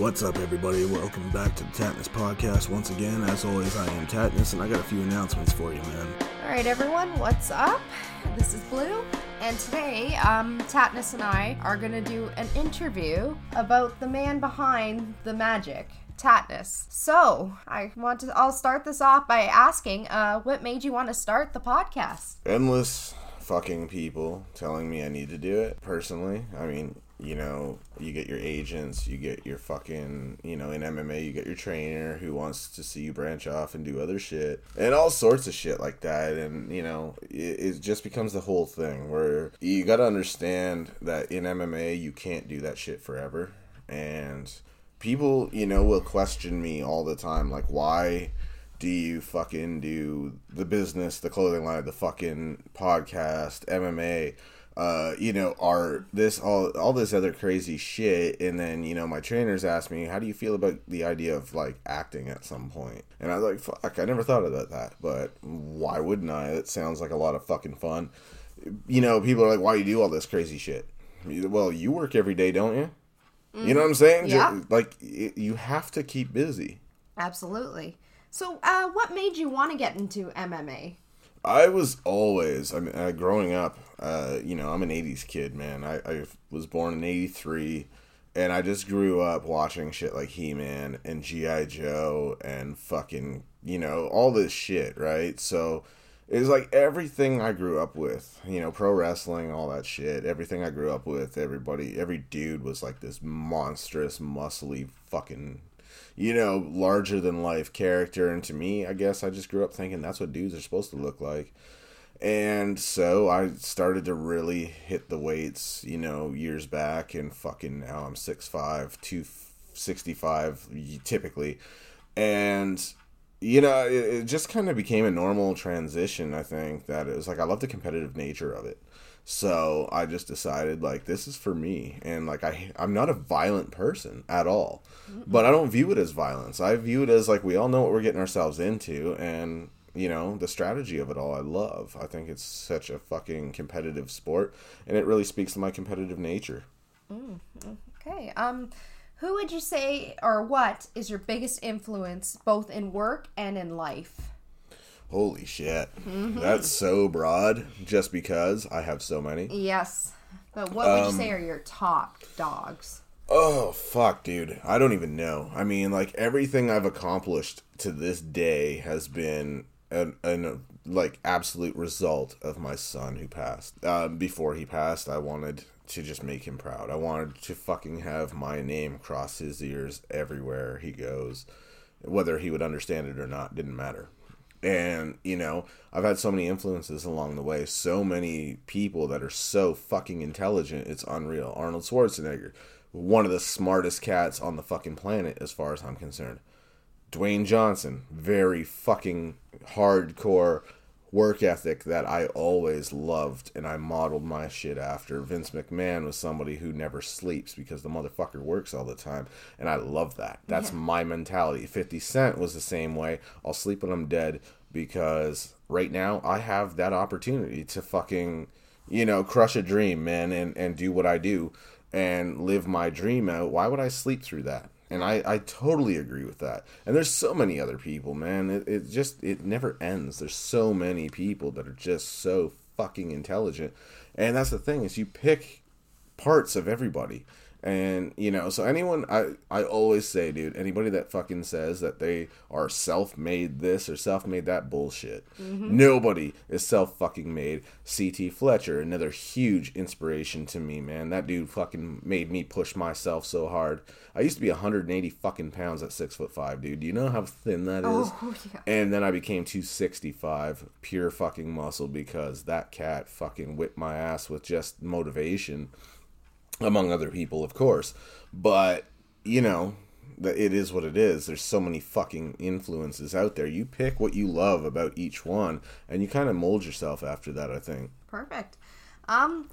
What's up, everybody? Welcome back to the Tattness Podcast. Once again, as always, I am Tattness, and I got a few announcements for you, man. All right, everyone, what's up? This is Blue, and today, um, Tattness and I are gonna do an interview about the man behind the magic. Tattness. So, I want to. I'll start this off by asking, uh, what made you want to start the podcast? Endless fucking people telling me I need to do it. Personally, I mean, you know, you get your agents, you get your fucking, you know, in MMA, you get your trainer who wants to see you branch off and do other shit and all sorts of shit like that. And, you know, it, it just becomes the whole thing where you got to understand that in MMA, you can't do that shit forever. And people, you know, will question me all the time, like, why do you fucking do the business, the clothing line, the fucking podcast, MMA? Uh, you know, are this all all this other crazy shit, and then you know, my trainers asked me, "How do you feel about the idea of like acting at some point?" And I was like, "Fuck, I never thought about that, but why wouldn't I? It sounds like a lot of fucking fun." You know, people are like, "Why do you do all this crazy shit?" Well, you work every day, don't you? Mm, you know what I'm saying? Yeah. Like, you have to keep busy. Absolutely. So, uh, what made you want to get into MMA? I was always, I mean, uh, growing up, uh, you know, I'm an 80s kid, man. I, I was born in 83, and I just grew up watching shit like He Man and G.I. Joe and fucking, you know, all this shit, right? So it was like everything I grew up with, you know, pro wrestling, all that shit, everything I grew up with, everybody, every dude was like this monstrous, muscly fucking you know, larger than life character. And to me, I guess I just grew up thinking that's what dudes are supposed to look like. And so I started to really hit the weights, you know, years back, and fucking now I'm 6'5, 265 typically. And, you know, it, it just kind of became a normal transition, I think, that it was like I love the competitive nature of it. So I just decided like this is for me and like I I'm not a violent person at all. But I don't view it as violence. I view it as like we all know what we're getting ourselves into and you know, the strategy of it all I love. I think it's such a fucking competitive sport and it really speaks to my competitive nature. Mm, okay. Um who would you say or what is your biggest influence both in work and in life? Holy shit. Mm-hmm. That's so broad just because I have so many. Yes. But what would um, you say are your top dogs? Oh, fuck, dude. I don't even know. I mean, like, everything I've accomplished to this day has been an, an like, absolute result of my son who passed. Um, before he passed, I wanted to just make him proud. I wanted to fucking have my name cross his ears everywhere he goes. Whether he would understand it or not didn't matter and you know i've had so many influences along the way so many people that are so fucking intelligent it's unreal. Arnold schwarzenegger one of the smartest cats on the fucking planet as far as i'm concerned. Dwayne johnson very fucking hardcore work ethic that I always loved and I modeled my shit after. Vince McMahon was somebody who never sleeps because the motherfucker works all the time. And I love that. That's yeah. my mentality. 50 Cent was the same way. I'll sleep when I'm dead because right now I have that opportunity to fucking, you know, crush a dream, man, and, and do what I do and live my dream out. Why would I sleep through that? And I, I totally agree with that. And there's so many other people man. It, it just it never ends. There's so many people that are just so fucking intelligent. And that's the thing is you pick parts of everybody and you know, so anyone I I always say, dude, anybody that fucking says that they are self-made this or self-made that bullshit. Mm-hmm. Nobody is self-fucking made. CT Fletcher, another huge inspiration to me, man. That dude fucking made me push myself so hard. I used to be 180 fucking pounds at six foot five, dude. Do you know how thin that is? Oh, yeah. And then I became 265, pure fucking muscle because that cat fucking whipped my ass with just motivation among other people, of course. But, you know, it is what it is. There's so many fucking influences out there. You pick what you love about each one and you kind of mold yourself after that, I think. Perfect. Um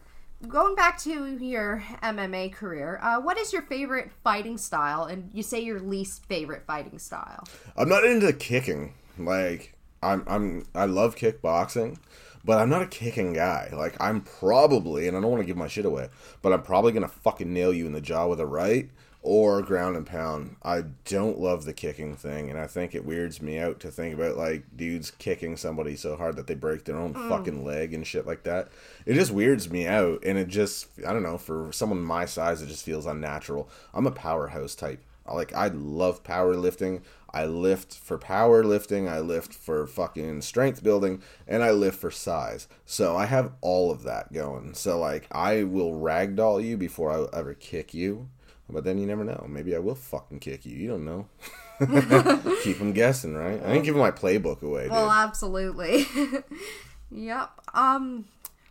going back to your MMA career, uh, what is your favorite fighting style and you say your least favorite fighting style? I'm not into kicking. Like I'm I'm I love kickboxing but I'm not a kicking guy. Like I'm probably, and I don't want to give my shit away, but I'm probably gonna fucking nail you in the jaw with a right, or ground and pound. I don't love the kicking thing, and I think it weirds me out to think about like dudes kicking somebody so hard that they break their own mm. fucking leg and shit like that. It just weirds me out, and it just I don't know for someone my size, it just feels unnatural. I'm a powerhouse type. Like I love powerlifting. I lift for power lifting, I lift for fucking strength building, and I lift for size. So I have all of that going. So like I will ragdoll you before I ever kick you. But then you never know. Maybe I will fucking kick you. You don't know. Keep them guessing, right? I ain't giving my playbook away. Dude. Well, absolutely. yep. Um,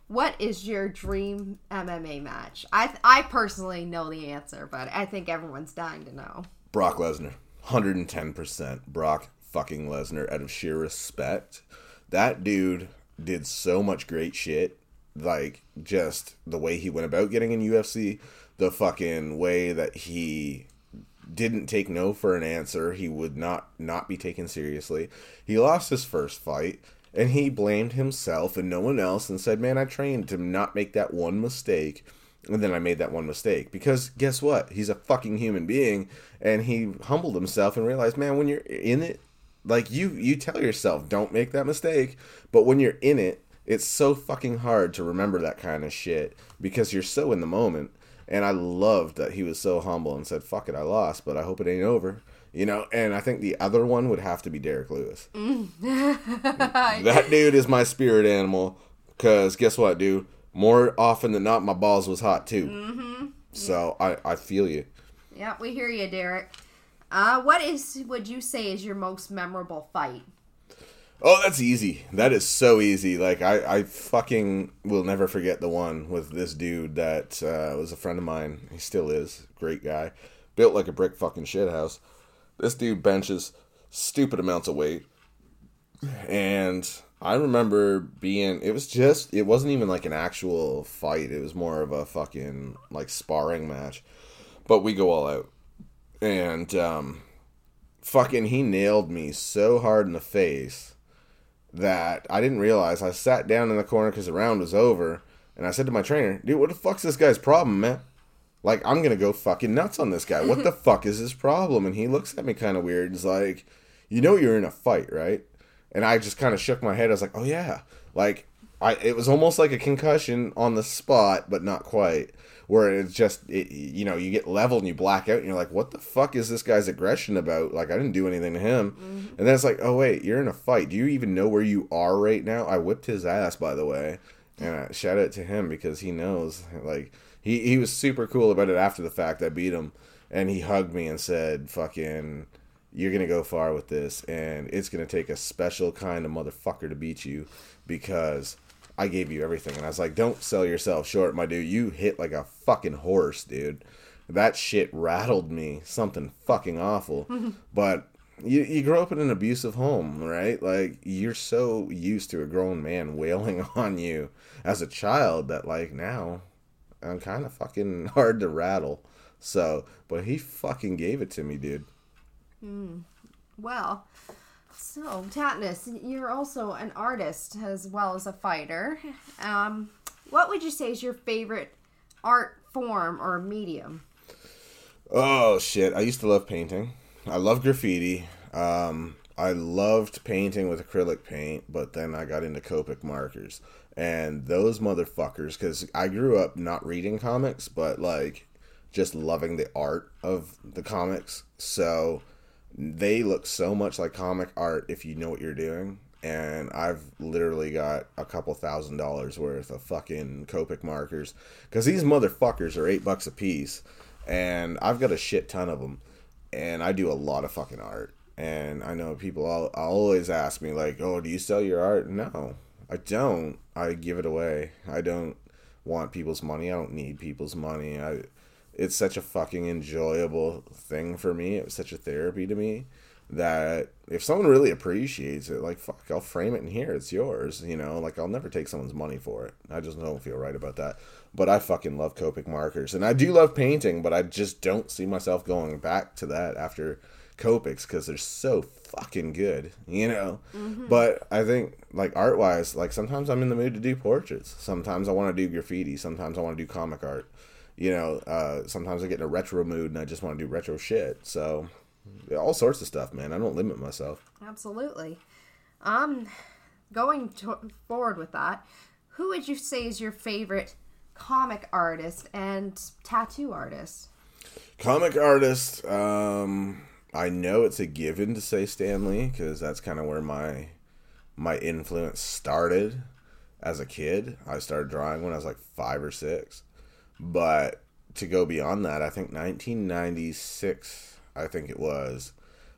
what is your dream MMA match? I I personally know the answer, but I think everyone's dying to know. Brock Lesnar, hundred and ten percent. Brock fucking Lesnar, out of sheer respect. That dude did so much great shit. Like just the way he went about getting in UFC the fucking way that he didn't take no for an answer. He would not not be taken seriously. He lost his first fight and he blamed himself and no one else and said, "Man, I trained to not make that one mistake." And then I made that one mistake because guess what? He's a fucking human being and he humbled himself and realized, "Man, when you're in it, like you you tell yourself, don't make that mistake, but when you're in it, it's so fucking hard to remember that kind of shit because you're so in the moment and I loved that he was so humble and said, "Fuck it, I lost, but I hope it ain't over." You know, and I think the other one would have to be Derrick Lewis. That dude is my spirit animal. Cause guess what, dude? More often than not, my balls was hot too. Mm-hmm. So I I feel you. Yeah, we hear you, Derrick. Uh, what is would you say is your most memorable fight? Oh, that's easy. That is so easy. Like I, I fucking will never forget the one with this dude that uh, was a friend of mine. He still is. Great guy. Built like a brick fucking shit house. This dude benches stupid amounts of weight. And I remember being it was just it wasn't even like an actual fight. It was more of a fucking like sparring match. But we go all out. And um fucking he nailed me so hard in the face that I didn't realize. I sat down in the corner because the round was over, and I said to my trainer, "Dude, what the fuck's this guy's problem, man? Like, I'm gonna go fucking nuts on this guy. What the fuck is his problem?" And he looks at me kind of weird. He's like, "You know, you're in a fight, right?" And I just kind of shook my head. I was like, "Oh yeah." Like, I it was almost like a concussion on the spot, but not quite where it's just it, you know you get leveled and you black out and you're like what the fuck is this guy's aggression about? Like i didn't do anything to him. Mm-hmm. and then it's like oh wait you're in a fight. Do you even know where you are right now? I whipped his ass by the way. And I shout out to him because he knows like he, he was super cool about it after the fact. I beat him and he hugged me and said fucking you're gonna go far with this and it's gonna take a special kind of motherfucker to beat you because I gave you everything. And I was like, don't sell yourself short, my dude. You hit like a fucking horse, dude. That shit rattled me. Something fucking awful. but you, you grow up in an abusive home, right? Like, you're so used to a grown man wailing on you as a child that, like, now I'm kind of fucking hard to rattle. So, but he fucking gave it to me, dude. Mm. Well, so, Tattness, you're also an artist as well as a fighter. Um, what would you say is your favorite art form or medium? Oh shit! I used to love painting. I love graffiti. Um, I loved painting with acrylic paint, but then I got into Copic markers, and those motherfuckers. Because I grew up not reading comics, but like just loving the art of the comics. So they look so much like comic art if you know what you're doing. And I've literally got a couple thousand dollars worth of fucking Copic markers because these motherfuckers are eight bucks a piece, and I've got a shit ton of them, and I do a lot of fucking art. And I know people all always ask me like, "Oh, do you sell your art?" No, I don't. I give it away. I don't want people's money. I don't need people's money. I it's such a fucking enjoyable thing for me. It was such a therapy to me that if someone really appreciates it, like fuck, I'll frame it in here. It's yours. You know, like I'll never take someone's money for it. I just don't feel right about that. But I fucking love Copic markers, and I do love painting, but I just don't see myself going back to that after Copics because they're so fucking good, you know. Mm-hmm. But I think like art wise, like sometimes I'm in the mood to do portraits. Sometimes I want to do graffiti. Sometimes I want to do comic art you know, uh, sometimes I get in a retro mood and I just want to do retro shit. So, yeah, all sorts of stuff, man. I don't limit myself. Absolutely. Um, going to- forward with that, who would you say is your favorite comic artist and tattoo artist? Comic artist, um, I know it's a given to say Stan Lee because that's kind of where my my influence started as a kid. I started drawing when I was like five or six, but to go beyond that, I think 1996, I think it was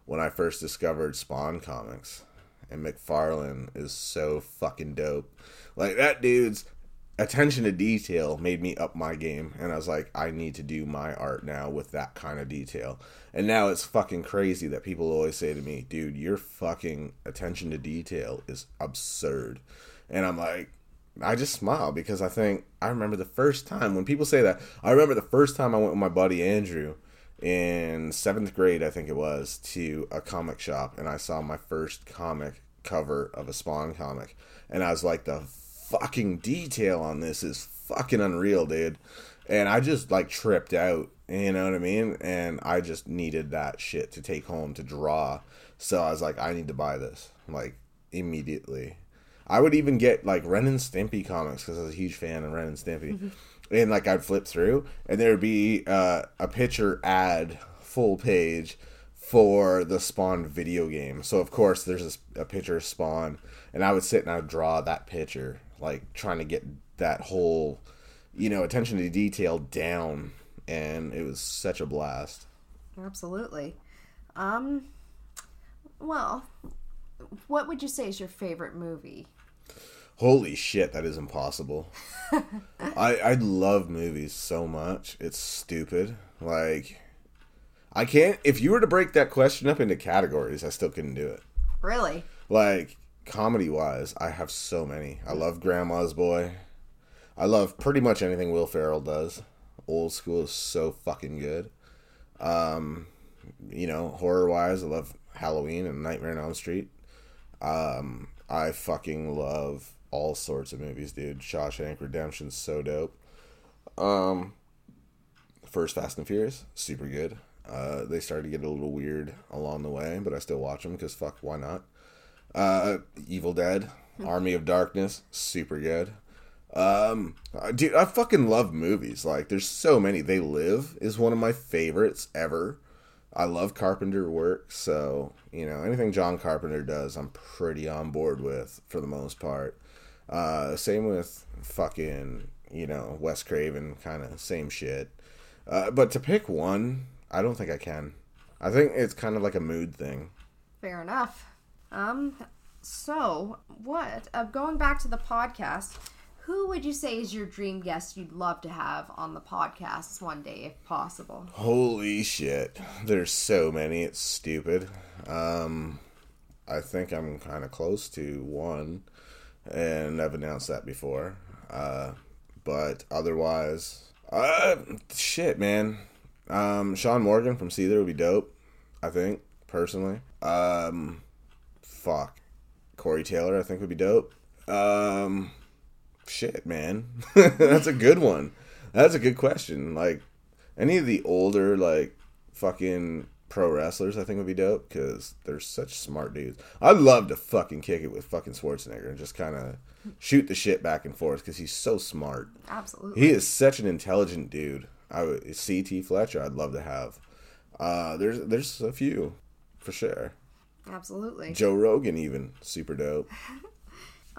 when I first discovered Spawn comics, and McFarlane is so fucking dope. Like that dude's attention to detail made me up my game and I was like I need to do my art now with that kind of detail. And now it's fucking crazy that people always say to me, "Dude, your fucking attention to detail is absurd." And I'm like I just smile because I think I remember the first time when people say that. I remember the first time I went with my buddy Andrew in 7th grade, I think it was, to a comic shop and I saw my first comic cover of a Spawn comic and I was like the fucking detail on this is fucking unreal, dude. And I just like tripped out, you know what I mean? And I just needed that shit to take home to draw. So I was like, I need to buy this, like immediately. I would even get like Ren and Stimpy comics because I was a huge fan of Ren and Stimpy. And like I'd flip through, and there would be uh, a picture ad, full page, for the Spawn video game. So of course there's this, a picture of Spawn, and I would sit and I would draw that picture, like trying to get that whole, you know, attention to detail down, and it was such a blast. Absolutely. Um, well, what would you say is your favorite movie? Holy shit, that is impossible. I I love movies so much. It's stupid. Like I can't if you were to break that question up into categories, I still couldn't do it. Really? Like comedy wise, I have so many. I love Grandma's Boy. I love pretty much anything Will Ferrell does. Old school is so fucking good. Um, you know, horror wise, I love Halloween and Nightmare on Elm Street. Um, I fucking love all sorts of movies, dude. Shawshank Redemption's so dope. Um, first Fast and Furious, super good. Uh, they started to get a little weird along the way, but I still watch them because fuck, why not? Uh, Evil Dead, Army of Darkness, super good. Um, uh, dude, I fucking love movies. Like, there's so many. They Live is one of my favorites ever. I love Carpenter work, so you know anything John Carpenter does, I'm pretty on board with for the most part. Uh, same with fucking you know Wes Craven, kind of same shit. Uh, but to pick one, I don't think I can. I think it's kind of like a mood thing. Fair enough. Um, so what? Uh, going back to the podcast, who would you say is your dream guest you'd love to have on the podcast one day, if possible? Holy shit. There's so many. It's stupid. Um, I think I'm kind of close to one, and I've announced that before. Uh, but otherwise, uh, shit, man. Um, Shaun Morgan from Seether would be dope. I think personally. Um, fuck, Corey Taylor. I think would be dope. Um, shit, man. That's a good one. That's a good question. Like any of the older like fucking pro wrestlers, I think would be dope because they're such smart dudes. I'd love to fucking kick it with fucking Schwarzenegger and just kind of shoot the shit back and forth because he's so smart. Absolutely. He is such an intelligent dude. I would CT Fletcher. I'd love to have. Uh, there's there's a few for sure. Absolutely. Joe Rogan even super dope.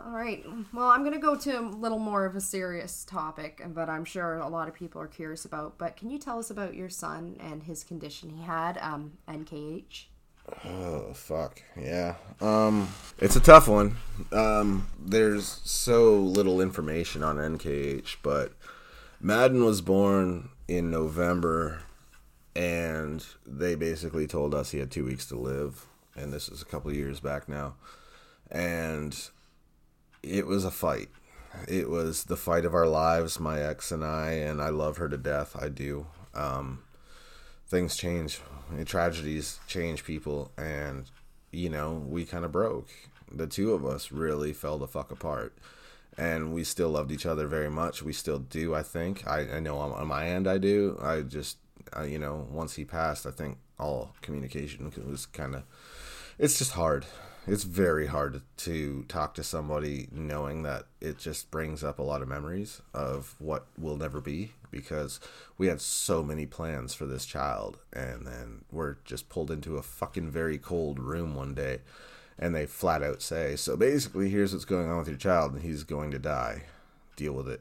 All right. Well, I'm going to go to a little more of a serious topic, but I'm sure a lot of people are curious about. But can you tell us about your son and his condition he had, um, NKH? Oh fuck yeah. Um, it's a tough one. Um, there's so little information on NKH, but Madden was born in November, and they basically told us he had two weeks to live, and this is a couple years back now, and it was a fight. It was the fight of our lives, my ex and I, and I love her to death. I do. Um, things change, tragedies change people, and you know we kind of broke. The two of us really fell the fuck apart, and we still loved each other very much. We still do, I think. I, I know on, on my end I do. I just, I, you know, once he passed, I think all communication was kind of, it's just hard. It's very hard to talk to somebody knowing that it just brings up a lot of memories of what will never be because we had so many plans for this child and then we're just pulled into a fucking very cold room one day and they flat out say, "So basically, here's what's going on with your child, and he's going to die. Deal with it."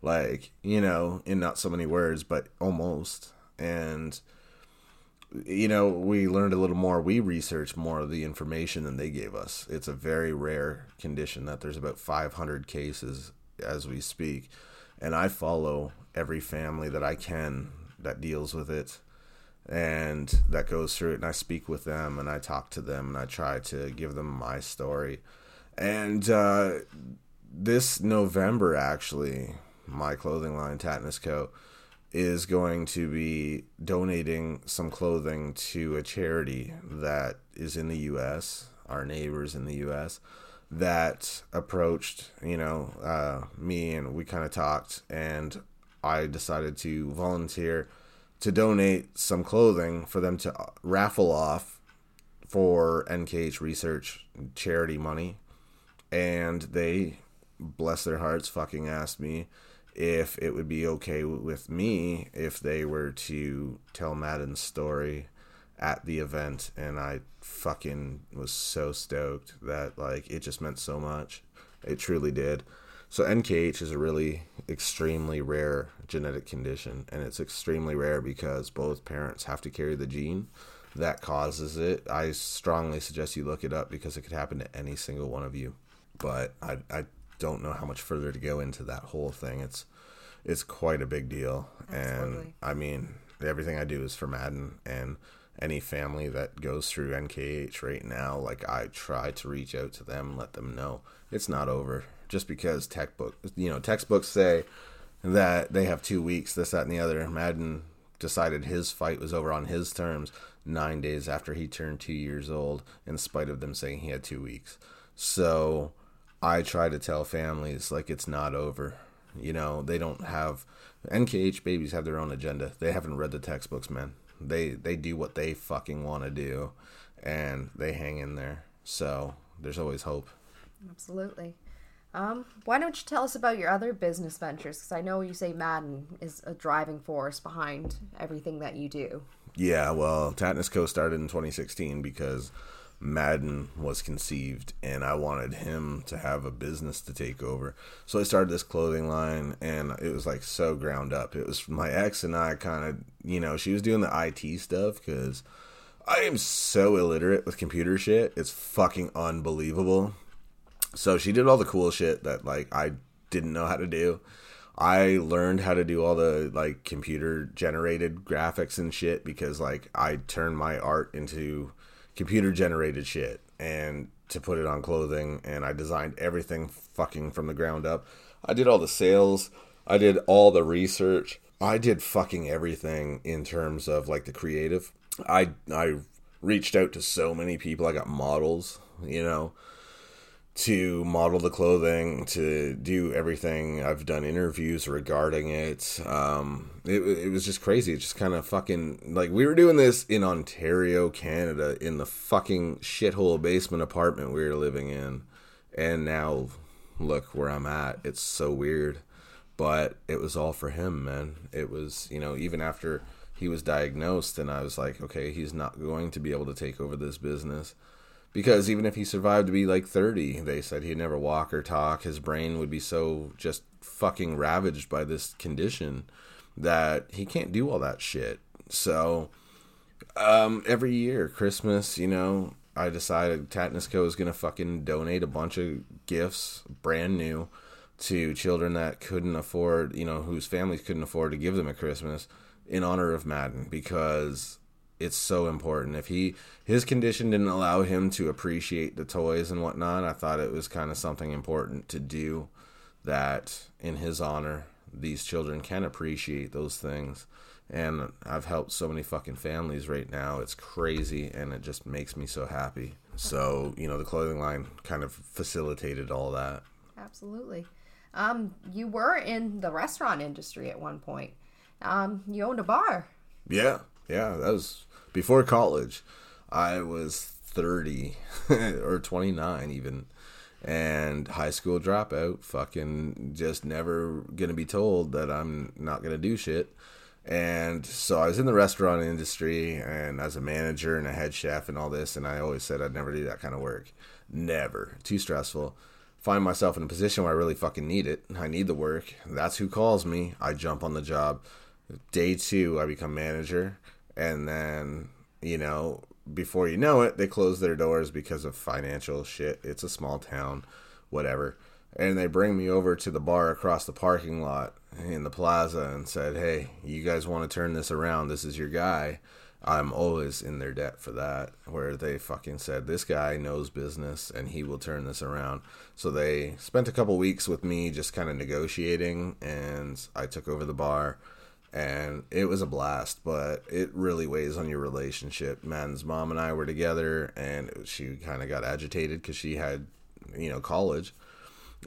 Like you know, in not so many words, but almost. And you know, we learned a little more. We researched more of the information than they gave us. It's a very rare condition that there's about 500 cases as we speak, and I follow every family that I can that deals with it and that goes through it and I speak with them and I talk to them and I try to give them my story. And uh, this November, actually, my clothing line, Tattness Co., is going to be donating some clothing to a charity that is in the U.S., our neighbors in the U.S., that approached, you know, uh, me and we kind of talked and I decided to volunteer – to donate some clothing for them to raffle off for NKH research charity money. And they, bless their hearts, fucking asked me if it would be okay with me if they were to tell Madden's story at the event. And I fucking was so stoked that, like, it just meant so much. It truly did. So NKH is a really extremely rare genetic condition, and it's extremely rare because both parents have to carry the gene that causes it. I strongly suggest you look it up because it could happen to any single one of you. But I I don't know how much further to go into that whole thing. It's it's quite a big deal, Absolutely. and I mean everything I do is for Madden and any family that goes through NKH right now, like I try to reach out to them, let them know it's not over just because textbook, you know, textbooks say that they have two weeks, this, that, and the other. Madden decided his fight was over on his terms nine days after he turned two years old, in spite of them saying he had two weeks. So I try to tell families like it's not over. You know, they don't have NKH babies have their own agenda. They haven't read the textbooks, man. They they do what they fucking want to do, and they hang in there. So there's always hope. Absolutely. Um, why don't you tell us about your other business ventures? Because I know you say Madden is a driving force behind everything that you do. Yeah, well, Tattness Co. started in 2016 because Madden was conceived and I wanted him to have a business to take over. So I started this clothing line and it was like so ground up. It was my ex and I kind of, you know, she was doing the IT stuff because I am so illiterate with computer shit. It's fucking unbelievable. So she did all the cool shit that like I didn't know how to do. I learned how to do all the like computer generated graphics and shit because like I turned my art into computer generated shit and to put it on clothing and I designed everything fucking from the ground up. I did all the sales, I did all the research. I did fucking everything in terms of like the creative. I I reached out to so many people. I got models, you know to model the clothing, to do everything. I've done interviews regarding it. Um, it, it was just crazy. It just kind of fucking like we were doing this in Ontario, Canada, in the fucking shithole basement apartment we were living in, and now look where I'm at. It's so weird, but it was all for him, man. It was you know even after he was diagnosed, and I was like, okay, he's not going to be able to take over this business because even if he survived to be like 30 they said he'd never walk or talk. His brain would be so just fucking ravaged by this condition that he can't do all that shit. So um, every year christmas you know i decided tattness co is gonna fucking donate a bunch of gifts brand new to children that couldn't afford you know whose families couldn't afford to give them a christmas in honor of madden. Because it's so important. If he his condition didn't allow him to appreciate the toys and whatnot, I thought it was kind of something important to do that in his honor these children can appreciate those things. And I've helped so many fucking families right now. It's crazy and it just makes me so happy. So, you know, the clothing line kind of facilitated all that. Absolutely. Um, you were in the restaurant industry at one point. Um, you owned a bar. Yeah, yeah, that was before college. I was 30 or 29 even and high school dropout fucking just never gonna be told that i'm not gonna do shit. And so i was in the restaurant industry and as a manager and a head chef and all this and i always said i'd never do that kind of work. Never. Too stressful. Find myself in a position where i really fucking need it. I need the work. That's who calls me. I jump on the job. Day two i become manager and then you know before you know it, they close their doors because of financial shit. It's a small town, whatever. And they bring me over to the bar across the parking lot in the plaza and said, Hey, you guys want to turn this around? This is your guy. I'm always in their debt for that, where they fucking said, This guy knows business and he will turn this around. So they spent a couple weeks with me just kind of negotiating, and I took over the bar and it was a blast but it really weighs on your relationship. Man's mom and i were together and she kind of got agitated because she had you know college.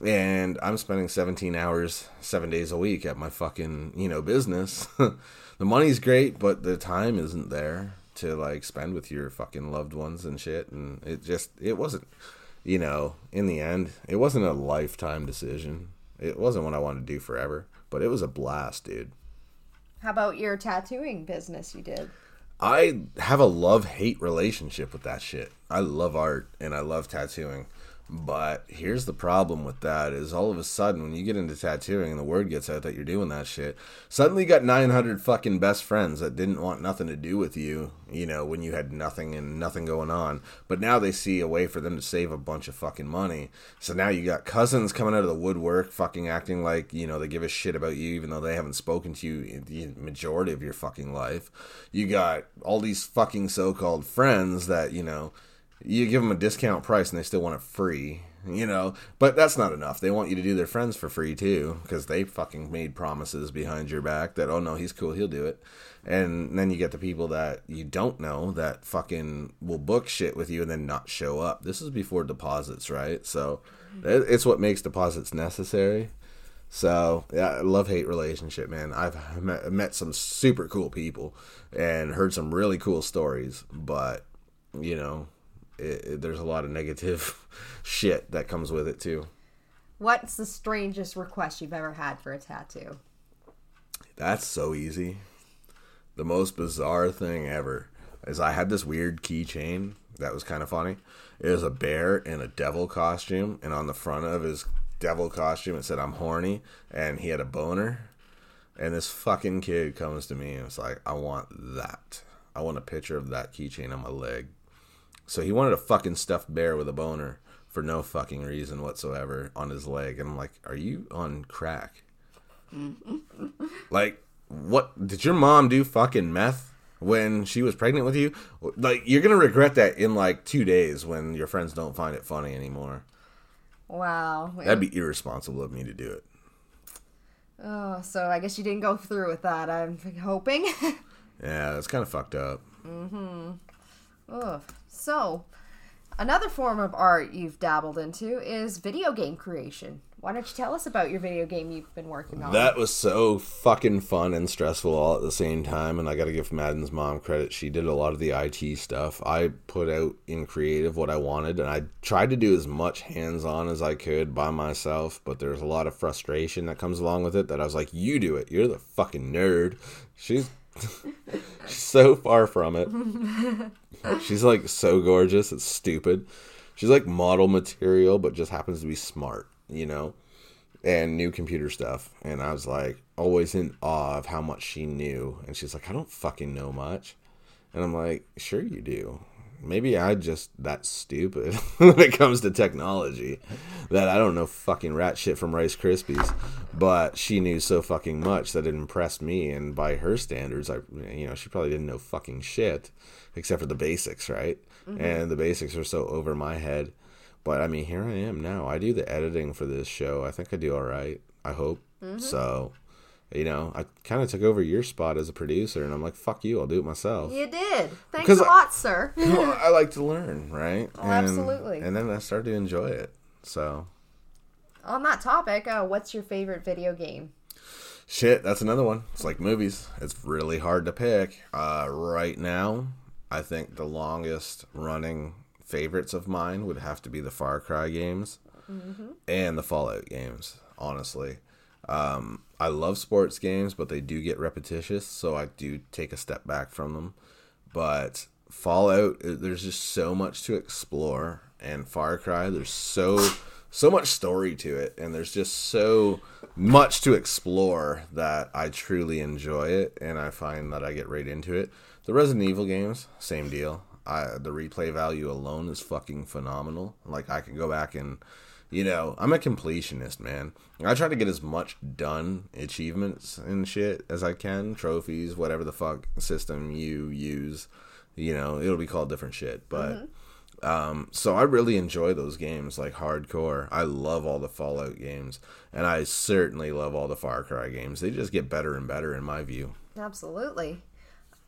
And i'm spending 17 hours seven days a week at my fucking you know business. The money's great but the time isn't there to like spend with your fucking loved ones and shit and it just it wasn't you know in the end it wasn't a lifetime decision. It wasn't what i wanted to do forever but it was a blast dude how about your tattooing business you did? I have a love hate relationship with that shit. I love art and I love tattooing. But here's the problem with that is all of a sudden when you get into tattooing and the word gets out that you're doing that shit, suddenly you got 900 fucking best friends that didn't want nothing to do with you, you know, when you had nothing and nothing going on. But now they see a way for them to save a bunch of fucking money. So now you got cousins coming out of the woodwork fucking acting like, you know, they give a shit about you even though they haven't spoken to you the majority of your fucking life. You got all these fucking so-called friends that, you know, you give them a discount price and they still want it free you know? But that's not enough. They want you to do their friends for free too because they fucking made promises behind your back that oh no he's cool he'll do it. And then you get the people that you don't know that fucking will book shit with you and then not show up. This is before deposits right? So mm-hmm. it's what makes deposits necessary. So yeah, love hate relationship, man. I've met, met some super cool people and heard some really cool stories, but you know, it, there's a lot of negative shit that comes with it too. What's the strangest request you've ever had for a tattoo? That's so easy. The most bizarre thing ever is I had this weird keychain that was kind of funny. It was a bear in a devil costume, and on the front of his devil costume it said "I'm horny," and he had a boner. And this fucking kid comes to me and it's like, "I want that. I want a picture of that keychain on my leg." So he wanted a fucking stuffed bear with a boner for no fucking reason whatsoever on his leg. And I'm like, are you on crack? like, what? Did your mom do fucking meth when she was pregnant with you? Like, you're going to regret that in like two days when your friends don't find it funny anymore. Wow. That'd be irresponsible of me to do it. Oh, so I guess you didn't go through with that. I'm hoping. yeah, that's kind of fucked up. Mm hmm. Ugh. So, another form of art you've dabbled into is video game creation. Why don't you tell us about your video game you've been working on? That was so fucking fun and stressful all at the same time. And I got to give Madden's mom credit. She did a lot of the IT stuff. I put out in creative what I wanted, and I tried to do as much hands on as I could by myself. But there's a lot of frustration that comes along with it that I was like, you do it. You're the fucking nerd. She's She's so far from it. She's like so gorgeous. It's stupid. She's like model material, but just happens to be smart, you know, and new computer stuff. And I was like always in awe of how much she knew. And she's like, I don't fucking know much. And I'm like, sure you do maybe I just that stupid when it comes to technology that I don't know fucking rat shit from Rice Krispies, but she knew so fucking much that it impressed me, and by her standards, I you know she probably didn't know fucking shit except for the basics, right? Mm-hmm. And the basics are so over my head. But I mean, here I am now. I do the editing for this show. I think I do all right. I hope mm-hmm. so you know, I kind of took over your spot as a producer, and I'm like, fuck you, I'll do it myself. You did. Thanks a lot, sir. well, I like to learn, right? Oh, and, absolutely. And then I started to enjoy it. So. On that topic, uh, what's your favorite video game? Shit, that's another one. It's like movies. It's really hard to pick. Uh, right now, I think the longest running favorites of mine would have to be the Far Cry games mm-hmm. and the Fallout games, honestly. Um, I love sports games, but they do get repetitious, so I do take a step back from them. But Fallout, there's just so much to explore, and Far Cry, there's so so much story to it, and there's just so much to explore that I truly enjoy it, and I find that I get right into it. The Resident Evil games, same deal. I, the replay value alone is fucking phenomenal. Like I can go back and, you know, I'm a completionist, man. I try to get as much done achievements and shit as I can, trophies, whatever the fuck system you use. You know, it'll be called different shit, but. Mm-hmm um, so I really enjoy those games like hardcore. I love all the Fallout games, and I certainly love all the Far Cry games. They just get better and better in my view. Absolutely.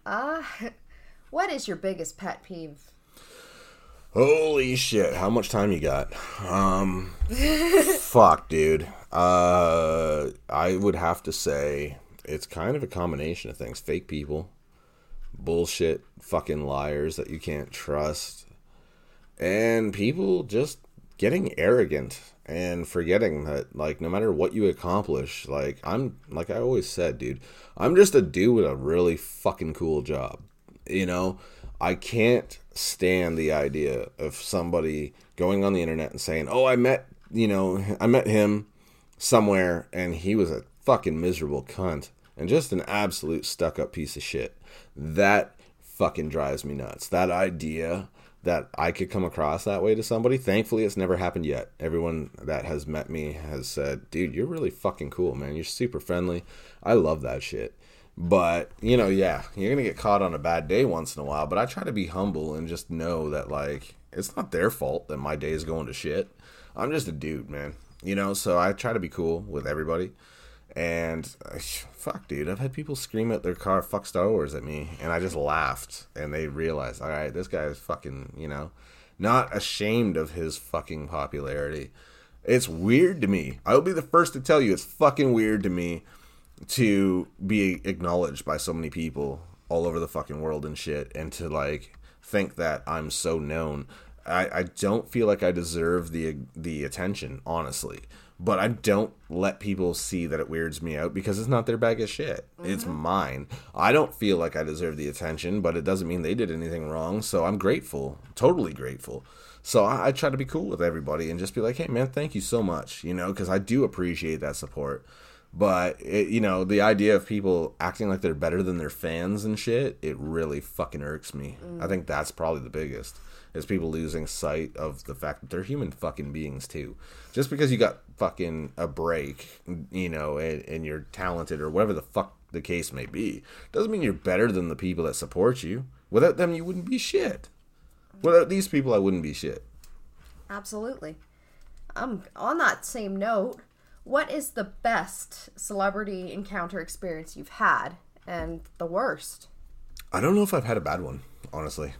Uh, what is your biggest pet peeve? Holy shit! How much time you got? Um, fuck, dude. Uh, I would have to say it's kind of a combination of things: fake people, bullshit, fucking liars that you can't trust and people just getting arrogant and forgetting that like no matter what you accomplish like i'm like i always said dude i'm just a dude with a really fucking cool job you know i can't stand the idea of somebody going on the internet and saying oh i met you know i met him somewhere and he was a fucking miserable cunt and just an absolute stuck up piece of shit that fucking drives me nuts that idea that I could come across that way to somebody. Thankfully, it's never happened yet. Everyone that has met me has said, dude, you're really fucking cool, man. You're super friendly. I love that shit. But, you know, yeah, you're going to get caught on a bad day once in a while. But I try to be humble and just know that, like, it's not their fault that my day is going to shit. I'm just a dude, man. You know, so I try to be cool with everybody. And uh, fuck, dude, I've had people scream at their car "fuck Star Wars" at me, and I just laughed, and they realized, all right, this guy is fucking, you know, not ashamed of his fucking popularity. It's weird to me. I will be the first to tell you, it's fucking weird to me to be acknowledged by so many people all over the fucking world and shit, and to like think that I'm so known. I, I don't feel like I deserve the the attention, honestly but I don't let people see that it weirds me out because it's not their bag of shit. Mm-hmm. It's mine. I don't feel like I deserve the attention, but it doesn't mean they did anything wrong. So I'm grateful, totally grateful. So I, I try to be cool with everybody and just be like, hey, man, thank you so much, you know, because I do appreciate that support. But, it, you know, the idea of people acting like they're better than their fans and shit, it really fucking irks me. Mm. I think that's probably the biggest is people losing sight of the fact that they're human fucking beings too. Just because you got fucking a break, you know, and, and you're talented or whatever the fuck the case may be, doesn't mean you're better than the people that support you. Without them, you wouldn't be shit. Without these people, I wouldn't be shit. Absolutely. Um, on that same note, what is the best celebrity encounter experience you've had, and the worst? I don't know if I've had a bad one, honestly.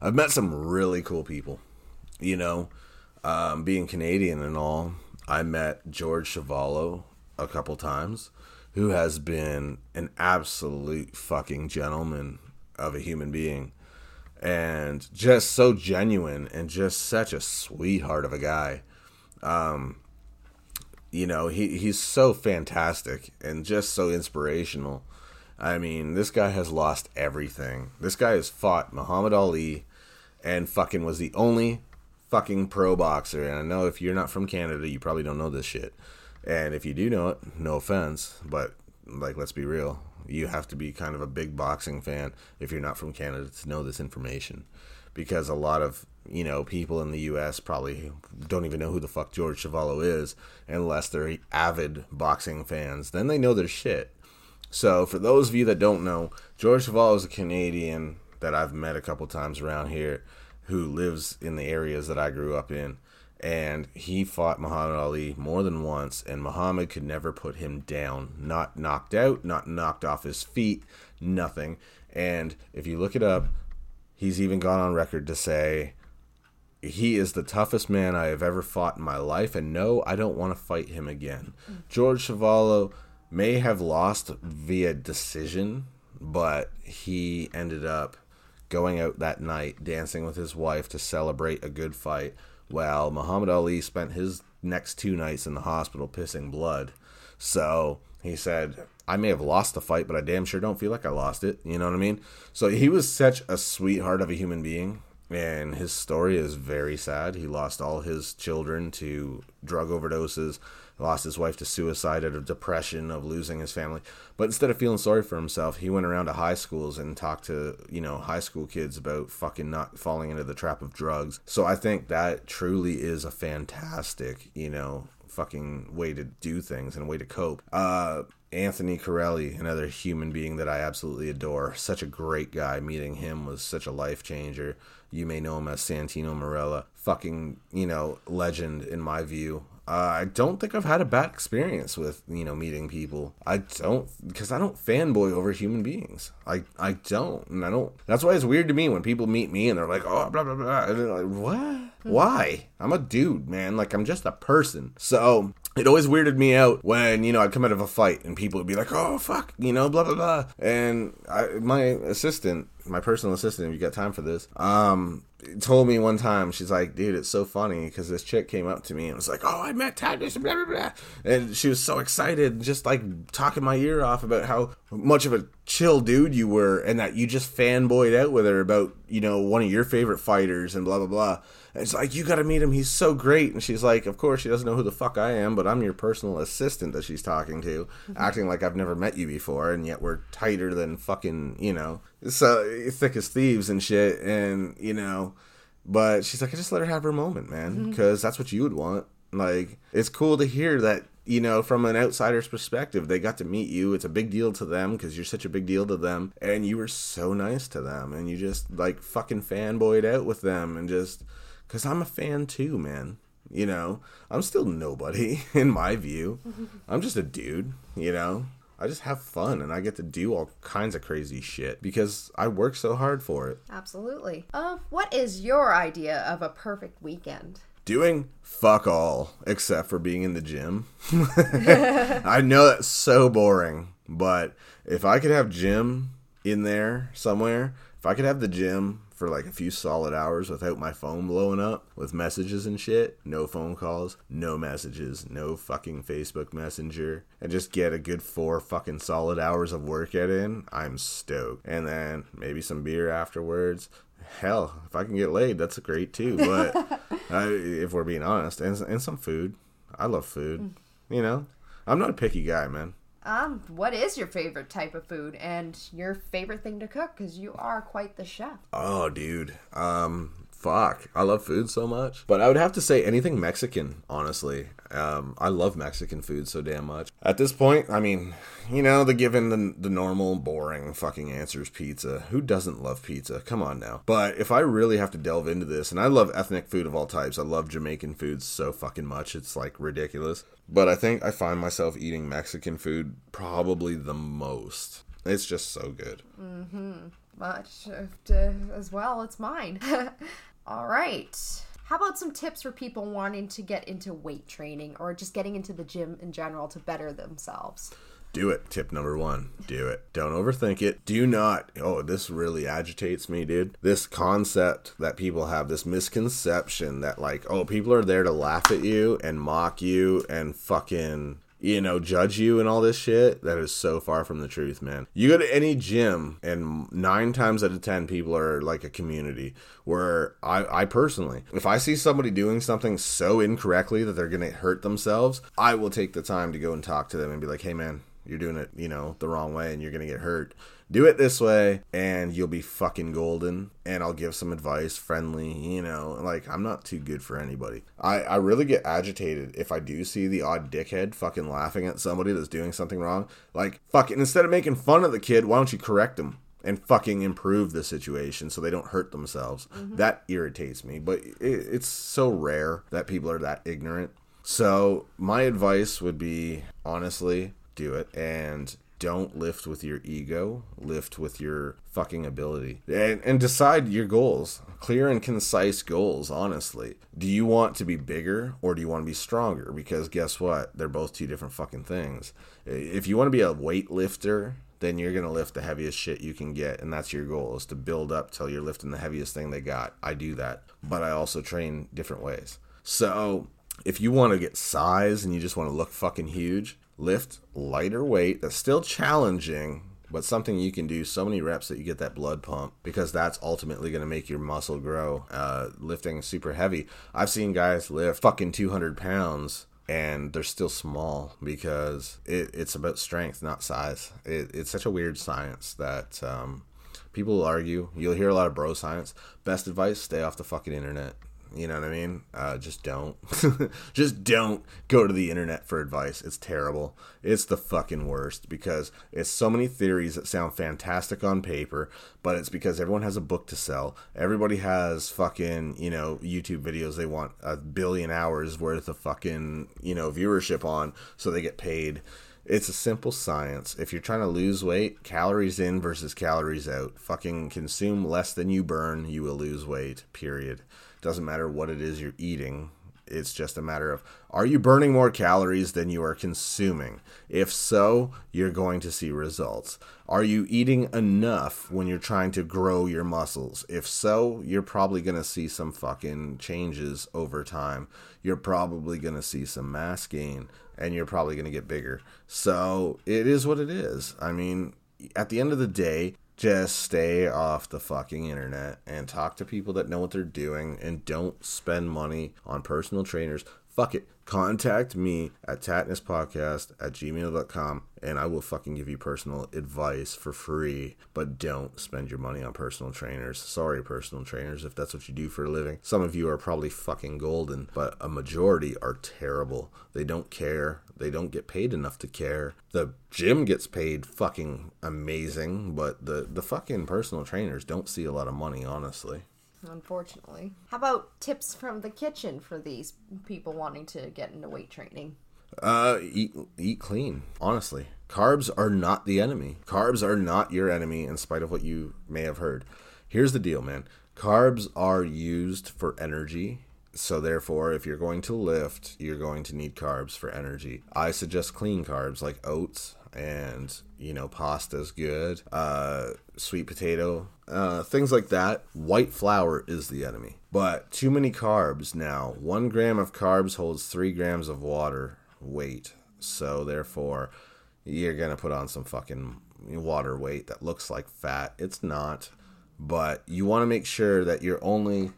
I've met some really cool people. You know, um, being Canadian and all, I met George Chuvalo a couple times, who has been an absolute fucking gentleman of a human being and just so genuine and just such a sweetheart of a guy. Um, you know, he, he's so fantastic and just so inspirational. I mean, this guy has lost everything. This guy has fought Muhammad Ali, and fucking was the only fucking pro boxer. And I know if you're not from Canada, you probably don't know this shit. And if you do know it, no offense, but like let's be real, you have to be kind of a big boxing fan if you're not from Canada to know this information. Because a lot of you know people in the U.S. probably don't even know who the fuck George Chuvalo is unless they're avid boxing fans. Then they know their shit. So for those of you that don't know, George Chuvalo is a Canadian that I've met a couple times around here who lives in the areas that I grew up in. And he fought Muhammad Ali more than once, and Muhammad could never put him down. Not knocked out, not knocked off his feet, nothing. And if you look it up, he's even gone on record to say he is the toughest man I have ever fought in my life, and no, I don't want to fight him again. George Chuvalo may have lost via decision, but he ended up going out that night dancing with his wife to celebrate a good fight, while Muhammad Ali spent his next two nights in the hospital pissing blood. So he said, I may have lost the fight, but I damn sure don't feel like I lost it. You know what I mean? So he was such a sweetheart of a human being. And his story is very sad. He lost all his children to drug overdoses, lost his wife to suicide out of depression of losing his family. But instead of feeling sorry for himself, he went around to high schools and talked to, you know, high school kids about fucking not falling into the trap of drugs. So I think that truly is a fantastic, you know, fucking way to do things and a way to cope. Uh, Anthony Carelli, another human being that I absolutely adore. Such a great guy. Meeting him was such a life changer. You may know him as Santino Marella. Fucking, you know, legend in my view. Uh, I don't think I've had a bad experience with, you know, meeting people. I don't, because I don't fanboy over human beings. I, I don't. And I don't, that's why it's weird to me when people meet me and they're like, oh, blah, blah, blah. And they're like, what? Why? I'm a dude, man. Like, I'm just a person. So, it always weirded me out when you know I'd come out of a fight and people would be like, "Oh fuck," you know, blah blah blah. And I, my assistant, my personal assistant, if you got time for this, um, told me one time she's like, "Dude, it's so funny because this chick came up to me and was like, "Oh, I met Titus," blah blah blah," and she was so excited, just like talking my ear off about how much of a chill dude you were and that you just fanboyed out with her about you know one of your favorite fighters and blah blah blah. And it's like, you gotta meet him. He's so great. And she's like, of course, she doesn't know who the fuck I am, but I'm your personal assistant that she's talking to, mm-hmm. acting like I've never met you before, and yet we're tighter than fucking, you know, so thick as thieves and shit. And, you know, but she's like, I just let her have her moment, man, mm-hmm. because that's what you would want. Like, it's cool to hear that you know, from an outsider's perspective, they got to meet you. It's a big deal to them because you're such a big deal to them. And you were so nice to them. And you just, like, fucking fanboyed out with them and just, because I'm a fan too, man. You know, I'm still nobody in my view. Mm-hmm. I'm just a dude, you know. I just have fun and I get to do all kinds of crazy shit because I work so hard for it. Absolutely. Uh, what is your idea of a perfect weekend? Doing fuck all except for being in the gym. I know that's so boring, but if I could have gym in there somewhere, if I could have the gym for like a few solid hours without my phone blowing up with messages and shit, no phone calls, no messages, no fucking Facebook Messenger, and just get a good four fucking solid hours of workout in, I'm stoked. And then maybe some beer afterwards. Hell, if I can get laid, that's great too. But I, if we're being honest, and, and some food. I love food. Mm. You know, I'm not a picky guy, man. Um, what is your favorite type of food and your favorite thing to cook? Because you are quite the chef. Oh, dude. Um, fuck. I love food so much. But I would have to say anything Mexican, honestly. Um, I love Mexican food so damn much. At this point, I mean, you know, the given the, the normal, boring fucking answers pizza. Who doesn't love pizza? Come on now. But if I really have to delve into this, and I love ethnic food of all types, I love Jamaican food so fucking much. It's like ridiculous. But I think I find myself eating Mexican food probably the most. It's just so good. Mm-hmm much as well, it's mine. All right. How about some tips for people wanting to get into weight training or just getting into the gym in general to better themselves? Do it. Tip number one. Do it. Don't overthink it. Do not. Oh, this really agitates me, dude. This concept that people have, this misconception that, like, oh, people are there to laugh at you and mock you and fucking you know, judge you and all this shit, that is so far from the truth, man. You go to any gym, and nine times out of ten, people are like a community. Where I, I personally, if I see somebody doing something so incorrectly that they're gonna hurt themselves, I will take the time to go and talk to them and be like, hey, man, you're doing it, you know, the wrong way and you're gonna get hurt. Do it this way and you'll be fucking golden. And I'll give some advice, friendly, you know, like I'm not too good for anybody. I, I really get agitated if I do see the odd dickhead fucking laughing at somebody that's doing something wrong. Like, fucking, instead of making fun of the kid, why don't you correct them? and fucking improve the situation so they don't hurt themselves. Mm-hmm. That irritates me, but it, it's so rare that people are that ignorant. So, my advice would be honestly, do it and don't lift with your ego, lift with your fucking ability. And, and decide your goals. Clear and concise goals, honestly. Do you want to be bigger or do you want to be stronger? Because guess what? They're both two different fucking things. If you want to be a weightlifter, then you're going to lift the heaviest shit you can get. And that's your goal is to build up till you're lifting the heaviest thing they got. I do that. But I also train different ways. So if you want to get size and you just want to look fucking huge, lift lighter weight. That's still challenging but something you can do. So many reps that you get that blood pump because that's ultimately going to make your muscle grow. Uh, lifting super heavy. I've seen guys lift fucking 200 pounds and they're still small because it, it's about strength not size. It, it's such a weird science that um, people argue. You'll hear a lot of bro science. Best advice stay off the fucking internet you know what I mean? Uh, just don't. just don't go to the internet for advice. It's terrible. It's the fucking worst because it's so many theories that sound fantastic on paper, but it's because everyone has a book to sell. Everybody has fucking, you know, YouTube videos they want a billion hours worth of fucking, you know, viewership on so they get paid. It's a simple science. If you're trying to lose weight, calories in versus calories out. Fucking consume less than you burn, you will lose weight, period. Doesn't matter what it is you're eating. It's just a matter of are you burning more calories than you are consuming? If so, you're going to see results. Are you eating enough when you're trying to grow your muscles? If so, you're probably going to see some fucking changes over time. You're probably going to see some mass gain and you're probably going to get bigger. So it is what it is. I mean, at the end of the day, just stay off the fucking internet and talk to people that know what they're doing and don't spend money on personal trainers. Fuck it. Contact me at tatnispodcast at gmail.com and I will fucking give you personal advice for free. But don't spend your money on personal trainers. Sorry, personal trainers, if that's what you do for a living. Some of you are probably fucking golden, but a majority are terrible. They don't care. They don't get paid enough to care. The gym gets paid fucking amazing, but the, the fucking personal trainers don't see a lot of money, honestly unfortunately. How about tips from the kitchen for these people wanting to get into weight training? Uh, eat eat clean. Honestly, carbs are not the enemy. Carbs are not your enemy, in spite of what you may have heard. Here's the deal, man. Carbs are used for energy. So therefore, if you're going to lift, you're going to need carbs for energy. I suggest clean carbs like oats and you know pasta's good. Uh, sweet potato, uh, things like that. White flour is the enemy. But too many carbs now. One gram of carbs holds three grams of water weight. So therefore, you're gonna put on some fucking water weight that looks like fat. It's not. But you want to make sure that you're only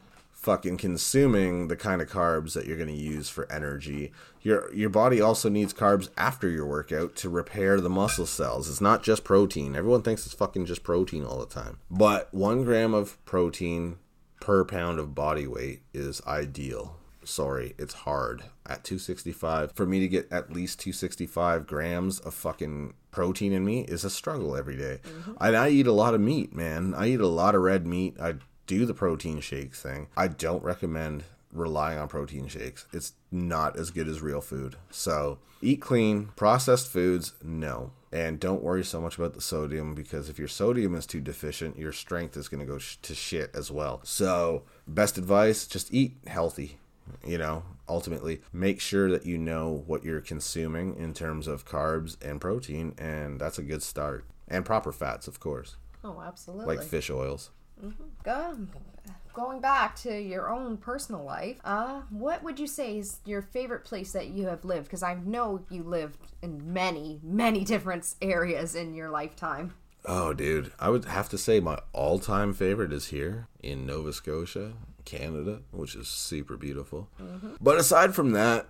fucking consuming the kind of carbs that you're going to use for energy. Your your body also needs carbs after your workout to repair the muscle cells. It's not just protein. Everyone thinks it's fucking just protein all the time. But 1 gram of protein per pound of body weight is ideal sorry, it's hard at 265. For me to get at least 265 grams of fucking protein in me is a struggle every day. Mm-hmm. And I eat a lot of meat, man. I eat a lot of red meat. I do the protein shakes thing. I don't recommend relying on protein shakes. It's not as good as real food. So eat clean. Processed foods, no. And don't worry so much about the sodium because if your sodium is too deficient, your strength is going to go sh- to shit as well. So, best advice just eat healthy you know ultimately make sure that you know what you're consuming in terms of carbs and protein and that's a good start and proper fats of course oh absolutely like fish oils mm-hmm. Go, going back to your own personal life uh, what would you say is your favorite place that you have lived because i know you lived in many many different areas in your lifetime oh dude i would have to say my all-time favorite is here in nova scotia Canada, which is super beautiful. Mm-hmm. But aside from that,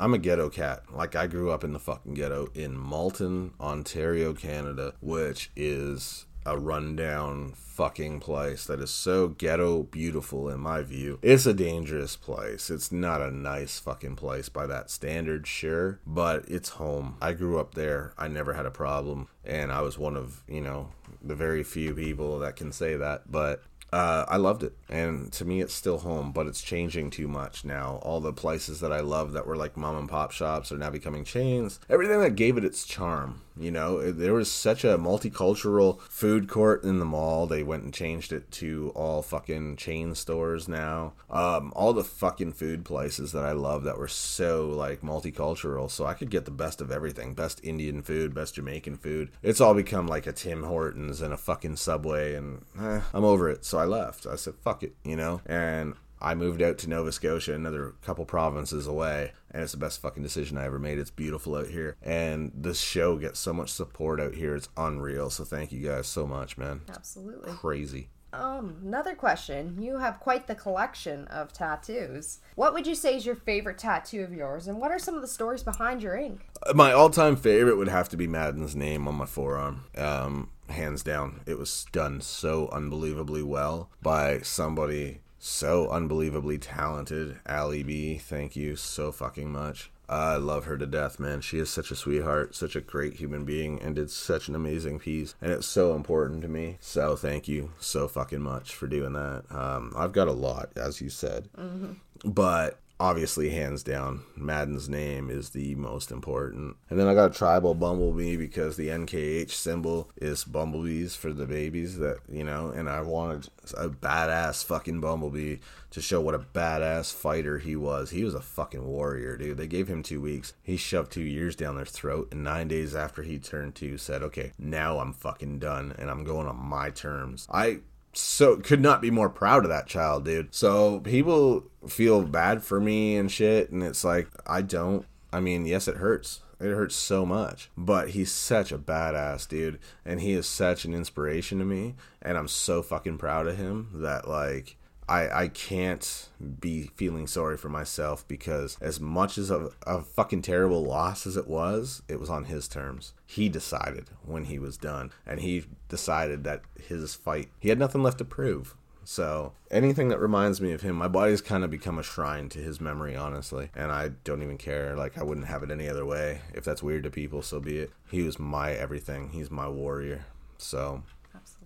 I'm a ghetto cat. Like I grew up in the fucking ghetto in Malton, Ontario, Canada, which is a rundown fucking place that is so ghetto beautiful in my view. It's a dangerous place. It's not a nice fucking place by that standard, sure, but it's home. I grew up there. I never had a problem and I was one of, you know, the very few people that can say that, but uh, I loved it, and to me, it's still home, but it's changing too much now. All the places that I love that were like mom and pop shops are now becoming chains. Everything that gave it its charm You know, there was such a multicultural food court in the mall. They went and changed it to all fucking chain stores now. Um, all the fucking food places that I love that were so like multicultural. So I could get the best of everything best Indian food, best Jamaican food. It's all become like a Tim Hortons and a fucking Subway, and eh, I'm over it. So I left. I said, fuck it, you know? And I moved out to Nova Scotia, another couple provinces away, and it's the best fucking decision I ever made. It's beautiful out here, and this show gets so much support out here. It's unreal. So thank you guys so much, man. Absolutely. Crazy. Um, another question. You have quite the collection of tattoos. What would you say is your favorite tattoo of yours, and what are some of the stories behind your ink? My all-time favorite would have to be Madden's name on my forearm. Um, hands down, it was done so unbelievably well by somebody so unbelievably talented. Allie B, thank you so fucking much. I love her to death, man. She is such a sweetheart, such a great human being, and did such an amazing piece. And it's so important to me. So thank you so fucking much for doing that. Um, I've got a lot, as you said. Mm-hmm. But obviously hands down madden's name is the most important. And then i got a tribal bumblebee because the nkh symbol is bumblebees for the babies that you know and i wanted a badass fucking bumblebee to show what a badass fighter he was. He was a fucking warrior dude. They gave him two weeks. He shoved two years down their throat and nine days after he turned two said okay now i'm fucking done and i'm going on my terms. I so could not be more proud of that child, dude. So people feel bad for me and shit, and it's like I don't. I mean, yes, it hurts. It hurts so much, but he's such a badass dude, and he is such an inspiration to me, and I'm so fucking proud of him that like I, I can't be feeling sorry for myself because as much as a, a fucking terrible loss as it was, it was on his terms. He decided when he was done, and he decided that his fight, he had nothing left to prove. So anything that reminds me of him, my body's kind of become a shrine to his memory, honestly. And I don't even care. Like I wouldn't have it any other way. If that's weird to people, so be it. He was my everything. He's my warrior. So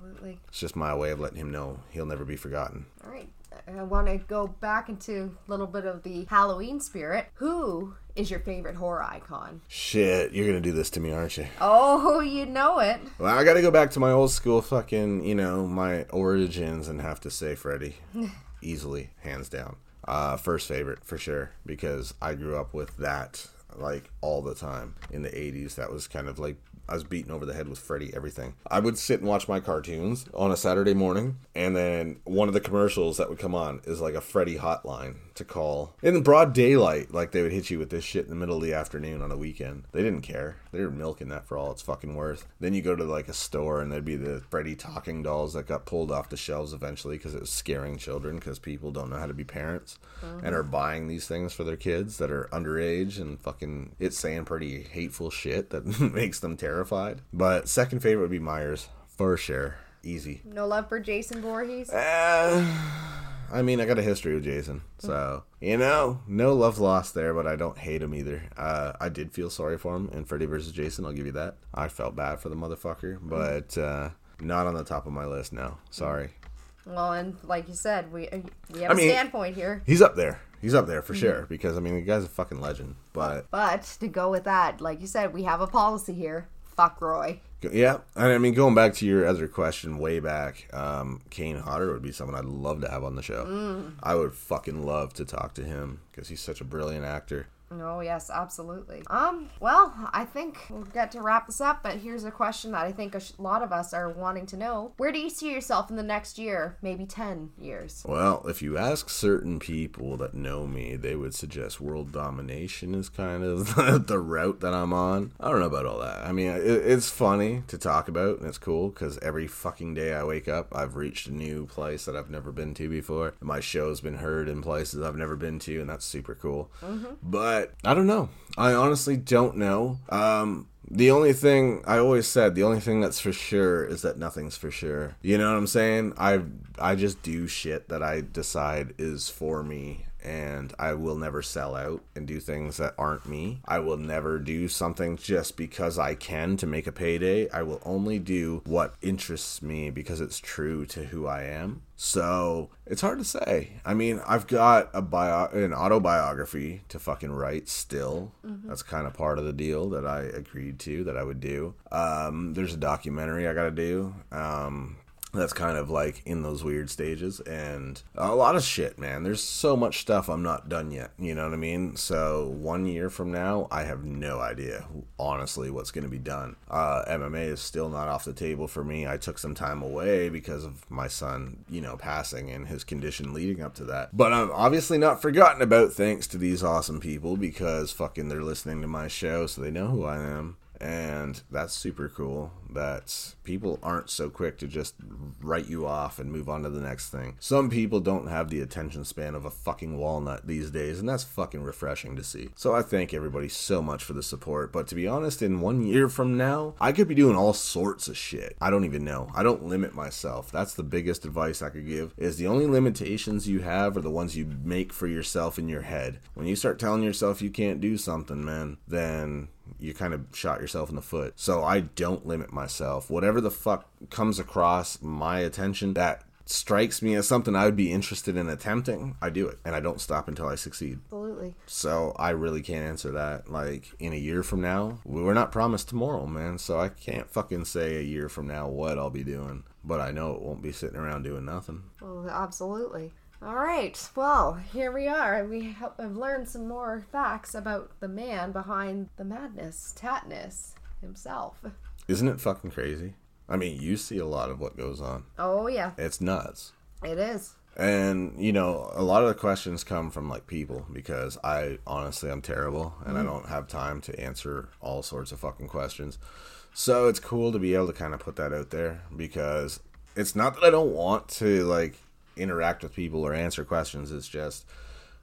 Absolutely. it's just my way of letting him know he'll never be forgotten. All right. I want to go back into a little bit of the Halloween spirit. Who is your favorite horror icon? Shit, you're gonna do this to me, aren't you? Oh, you know it. Well, I gotta go back to my old school fucking, you know, my origins and have to say Freddy. Easily, hands down. Uh, first favorite for sure, because I grew up with that like all the time in the 80s. That was kind of like I was beaten over the head with Freddy everything. I would sit and watch my cartoons on a Saturday morning, and then one of the commercials that would come on is like a Freddy hotline to call in broad daylight. Like they would hit you with this shit in the middle of the afternoon on a weekend. They didn't care. They were milking that for all it's fucking worth. Then you go to like a store, and there'd be the Freddy talking dolls that got pulled off the shelves eventually because it was scaring children because people don't know how to be parents uh-huh. and are buying these things for their kids that are underage and fucking it's saying pretty hateful shit that makes them terrified. But second favorite would be Myers for sure. Easy. No love for Jason Voorhees? Uh, I mean, I got a history with Jason, so you know, no love lost there. But I don't hate him either. Uh, I did feel sorry for him in Freddy vs. Jason. I'll give you that. I felt bad for the motherfucker, but uh, not on the top of my list now. Sorry. Well, and like you said, we uh, we have I a mean- standpoint here. He's up there. He's up there for sure because I mean, the guy's a fucking legend. But But to go with that, like you said, we have a policy here. Fuck Roy. Yeah, and I mean, going back to your other question, way back, um, Kane Hodder would be someone I'd love to have on the show. I would fucking love to talk to him because he's such a brilliant actor. Oh yes, absolutely. Um, well, I think we'll get to wrap this up, but here's a question that I think a sh- lot of us are wanting to know. Where do you see yourself in the next year, maybe 10 years? Well, if you ask certain people that know me, they would suggest world domination is kind of the route that I'm on. I don't know about all that. I mean, it, it's funny to talk about and it's cool because every fucking day I wake up, I've reached a new place that I've never been to before. My show's been heard in places I've never been to, and that's super cool. But I don't know. I honestly don't know. Um, the only thing I always said, the only thing that's for sure is that nothing's for sure. You know what I'm saying? I I just do shit that I decide is for me and I will never sell out and do things that aren't me. I will never do something just because I can to make a payday. I will only do what interests me because it's true to who I am. So it's hard to say. I mean, I've got a bio, an autobiography to fucking write still. Mm-hmm. That's kind of part of the deal that I agreed to that I would do. Um, there's a documentary I got to do. Um, that's kind of like in those weird stages and a lot of shit man. There's so much stuff i'm not done yet you know what i mean? So one year from now i have no idea honestly what's going to be done. Uh, mma is still not off the table for me. I took some time away because of my son you know passing and his condition leading up to that. But i'm obviously not forgotten about thanks to these awesome people because fucking they're listening to my show so they know who i am and that's super cool that people aren't so quick to just write you off and move on to the next thing. Some people don't have the attention span of a fucking walnut these days, and that's fucking refreshing to see. So I thank everybody so much for the support, but to be honest, in one year from now, I could be doing all sorts of shit. I don't even know. I don't limit myself. That's the biggest advice I could give is the only limitations you have are the ones you make for yourself in your head. When you start telling yourself you can't do something, man, then you kind of shot yourself in the foot. So I don't limit myself. Whatever the fuck comes across my attention that strikes me as something I would be interested in attempting, I do it. And I don't stop until I succeed. Absolutely. So I really can't answer that. Like in a year from now, we're not promised tomorrow, man. So I can't fucking say a year from now what I'll be doing. But I know it won't be sitting around doing nothing. Well, absolutely. All right. Well, here we are. We have learned some more facts about the man behind the madness, Tattness himself. Isn't it fucking crazy? I mean, you see a lot of what goes on. Oh, yeah. It's nuts. It is. And, you know, a lot of the questions come from like people because I honestly I'm terrible and mm. I don't have time to answer all sorts of fucking questions. So it's cool to be able to kind of put that out there because it's not that I don't want to like interact with people or answer questions. It's just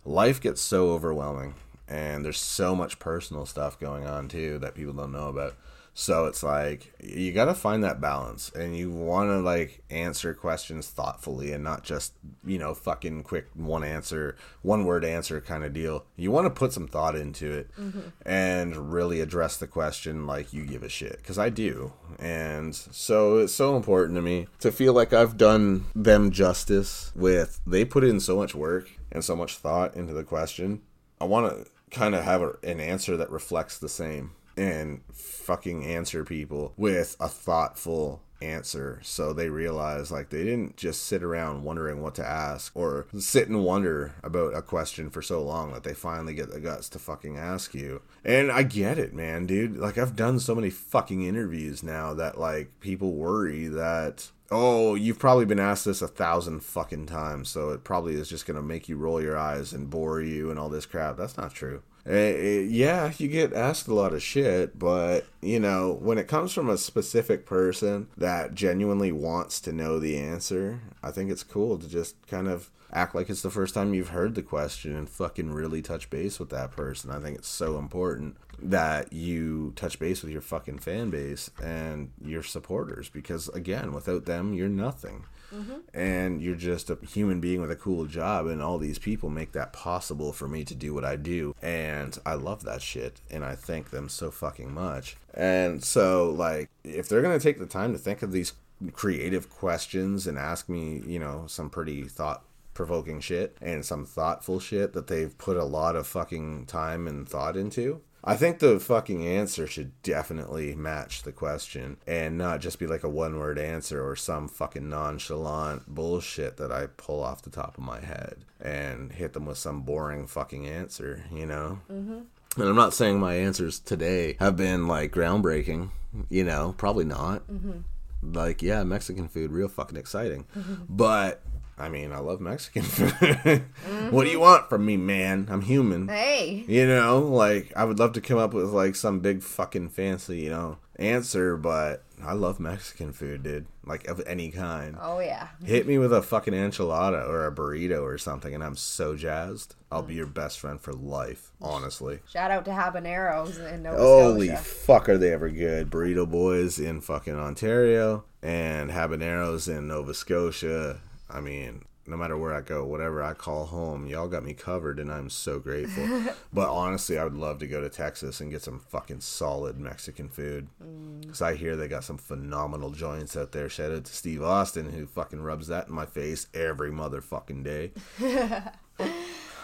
life gets so overwhelming and there's so much personal stuff going on too that people don't know about. So it's like you got to find that balance and you want to like answer questions thoughtfully and not just, you know, fucking quick one answer, one word answer kind of deal. You want to put some thought into it mm-hmm. and really address the question like you give a shit cuz I do. And so it's so important to me to feel like I've done them justice with they put in so much work and so much thought into the question. I want to kind of have a, an answer that reflects the same and fucking answer people with a thoughtful answer so they realize like they didn't just sit around wondering what to ask or sit and wonder about a question for so long that they finally get the guts to fucking ask you and i get it man dude like i've done so many fucking interviews now that like people worry that oh, you've probably been asked this a thousand fucking times, so it probably is just gonna make you roll your eyes and bore you and all this crap. That's not true. Uh, yeah, you get asked a lot of shit, but you know, when it comes from a specific person that genuinely wants to know the answer, I think it's cool to just kind of act like it's the first time you've heard the question and fucking really touch base with that person. I think it's so important that you touch base with your fucking fan base and your supporters because again, without them, you're nothing. Mm-hmm. And you're just a human being with a cool job, and all these people make that possible for me to do what I do. And I love that shit, and I thank them so fucking much. And so, like, if they're gonna take the time to think of these creative questions and ask me, you know, some pretty thought provoking shit and some thoughtful shit that they've put a lot of fucking time and thought into, I think the fucking answer should definitely match the question and not just be like a one word answer or some fucking nonchalant bullshit that I pull off the top of my head and hit them with some boring fucking answer, you know? Mm-hmm. And I'm not saying my answers today have been like groundbreaking, you know, probably not. Mm-hmm. Like, yeah, Mexican food, real fucking exciting. Mm-hmm. But I mean, I love Mexican food. mm-hmm. What do you want from me, man? I'm human. Hey. You know, like I would love to come up with like some big fucking fancy, you know, answer, but I love Mexican food, dude. Like of any kind. Oh yeah. Hit me with a fucking enchilada or a burrito or something, and I'm so jazzed. I'll be your best friend for life, honestly. Shout out to habaneros in Nova Scotia. Holy Scotia. fuck, are they ever good? Burrito boys in fucking Ontario and habaneros in Nova Scotia I mean, no matter where I go, whatever I call home, y'all got me covered, and I'm so grateful. but honestly, I would love to go to Texas and get some fucking solid Mexican food. Mm. Because I hear they got some phenomenal joints out there. Shout out to Steve Austin, who fucking rubs that in my face every motherfucking day.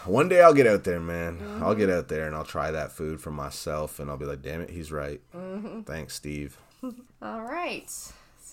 One day I'll get out there, man. I'll get mm-hmm. out there and I'll try that food for myself, and I'll be like, damn it, he's right. Mm-hmm. Thanks, Steve. All right.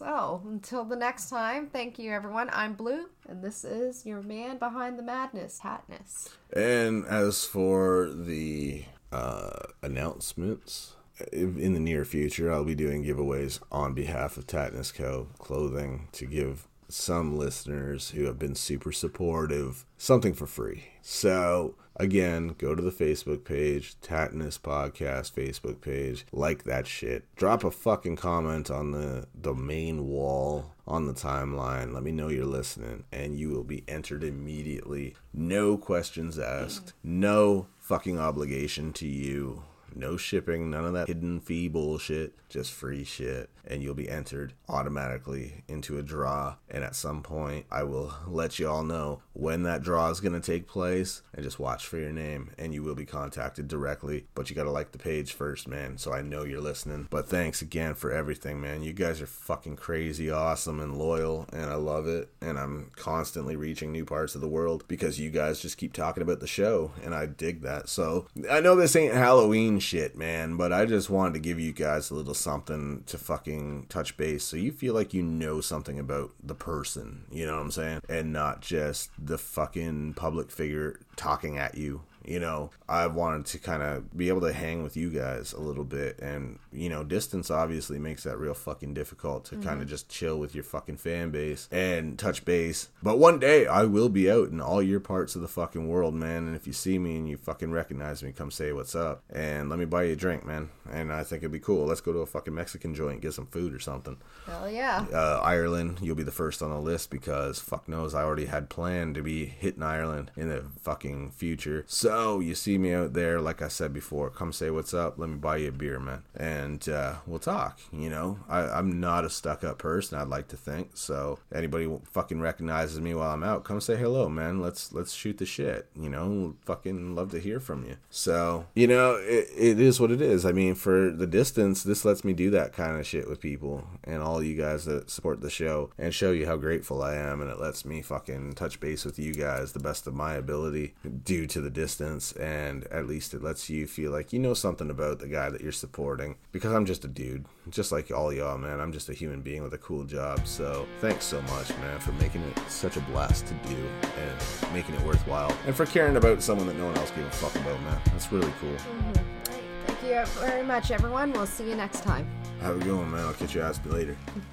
So until the next time, thank you everyone. I'm Blue, and this is your man behind the madness, Tattness. And as for the uh, announcements, in the near future, I'll be doing giveaways on behalf of Tattness Co. clothing to give some listeners who have been super supportive something for free. So, again, go to the Facebook page, Tattness Podcast Facebook page, like that shit. Drop a fucking comment on the, the main wall on the timeline. Let me know you're listening, and you will be entered immediately. No questions asked, no fucking obligation to you. No shipping, none of that hidden fee bullshit, just free shit. And you'll be entered automatically into a draw. And at some point, I will let you all know when that draw is going to take place and just watch for your name. And you will be contacted directly. But you got to like the page first, man, so I know you're listening. But thanks again for everything, man. You guys are fucking crazy, awesome, and loyal. And I love it. And I'm constantly reaching new parts of the world because you guys just keep talking about the show. And I dig that. So I know this ain't Halloween shit, man, but I just wanted to give you guys a little something to fucking touch base so you feel like you know something about the person, you know what I'm saying? And not just the fucking public figure talking at you. You know, I wanted to kind of be able to hang with you guys a little bit. And, you know, distance obviously makes that real fucking difficult to kind of just chill with your fucking fan base and touch base. But one day I will be out in all your parts of the fucking world, man. And if you see me and you fucking recognize me, come say what's up and let me buy you a drink, man. And I think it'd be cool. Let's go to a fucking Mexican joint, get some food or something. Hell yeah. Uh, Ireland, you'll be the first on the list because fuck knows I already had planned to be hitting Ireland in the fucking future. So you see me out there, like I said before, come say what's up. Let me buy you a beer, man, and uh, we'll talk. You know, I, I'm not a stuck up person. I'd like to think so. Anybody fucking recognizes me while I'm out, come say hello, man. Let's let's shoot the shit. You know, fucking love to hear from you. So you know, it, it is what it is. I mean, for the distance, this lets me do that kind of shit with people and all you guys that support the show and show you how grateful I am. And it lets me fucking touch base with you guys the best of my ability due to the distance. And at least it lets you feel like you know something about the guy that you're supporting because I'm just a dude, just like all y'all, man. I'm just a human being with a cool job. So thanks so much, man, for making it such a blast to do and making it worthwhile and for caring about someone that no one else gave a fuck about, man. That's really cool. Mm-hmm. Great. Thank you very much, everyone. We'll see you next time. Have a good one, man. I'll catch your ass later.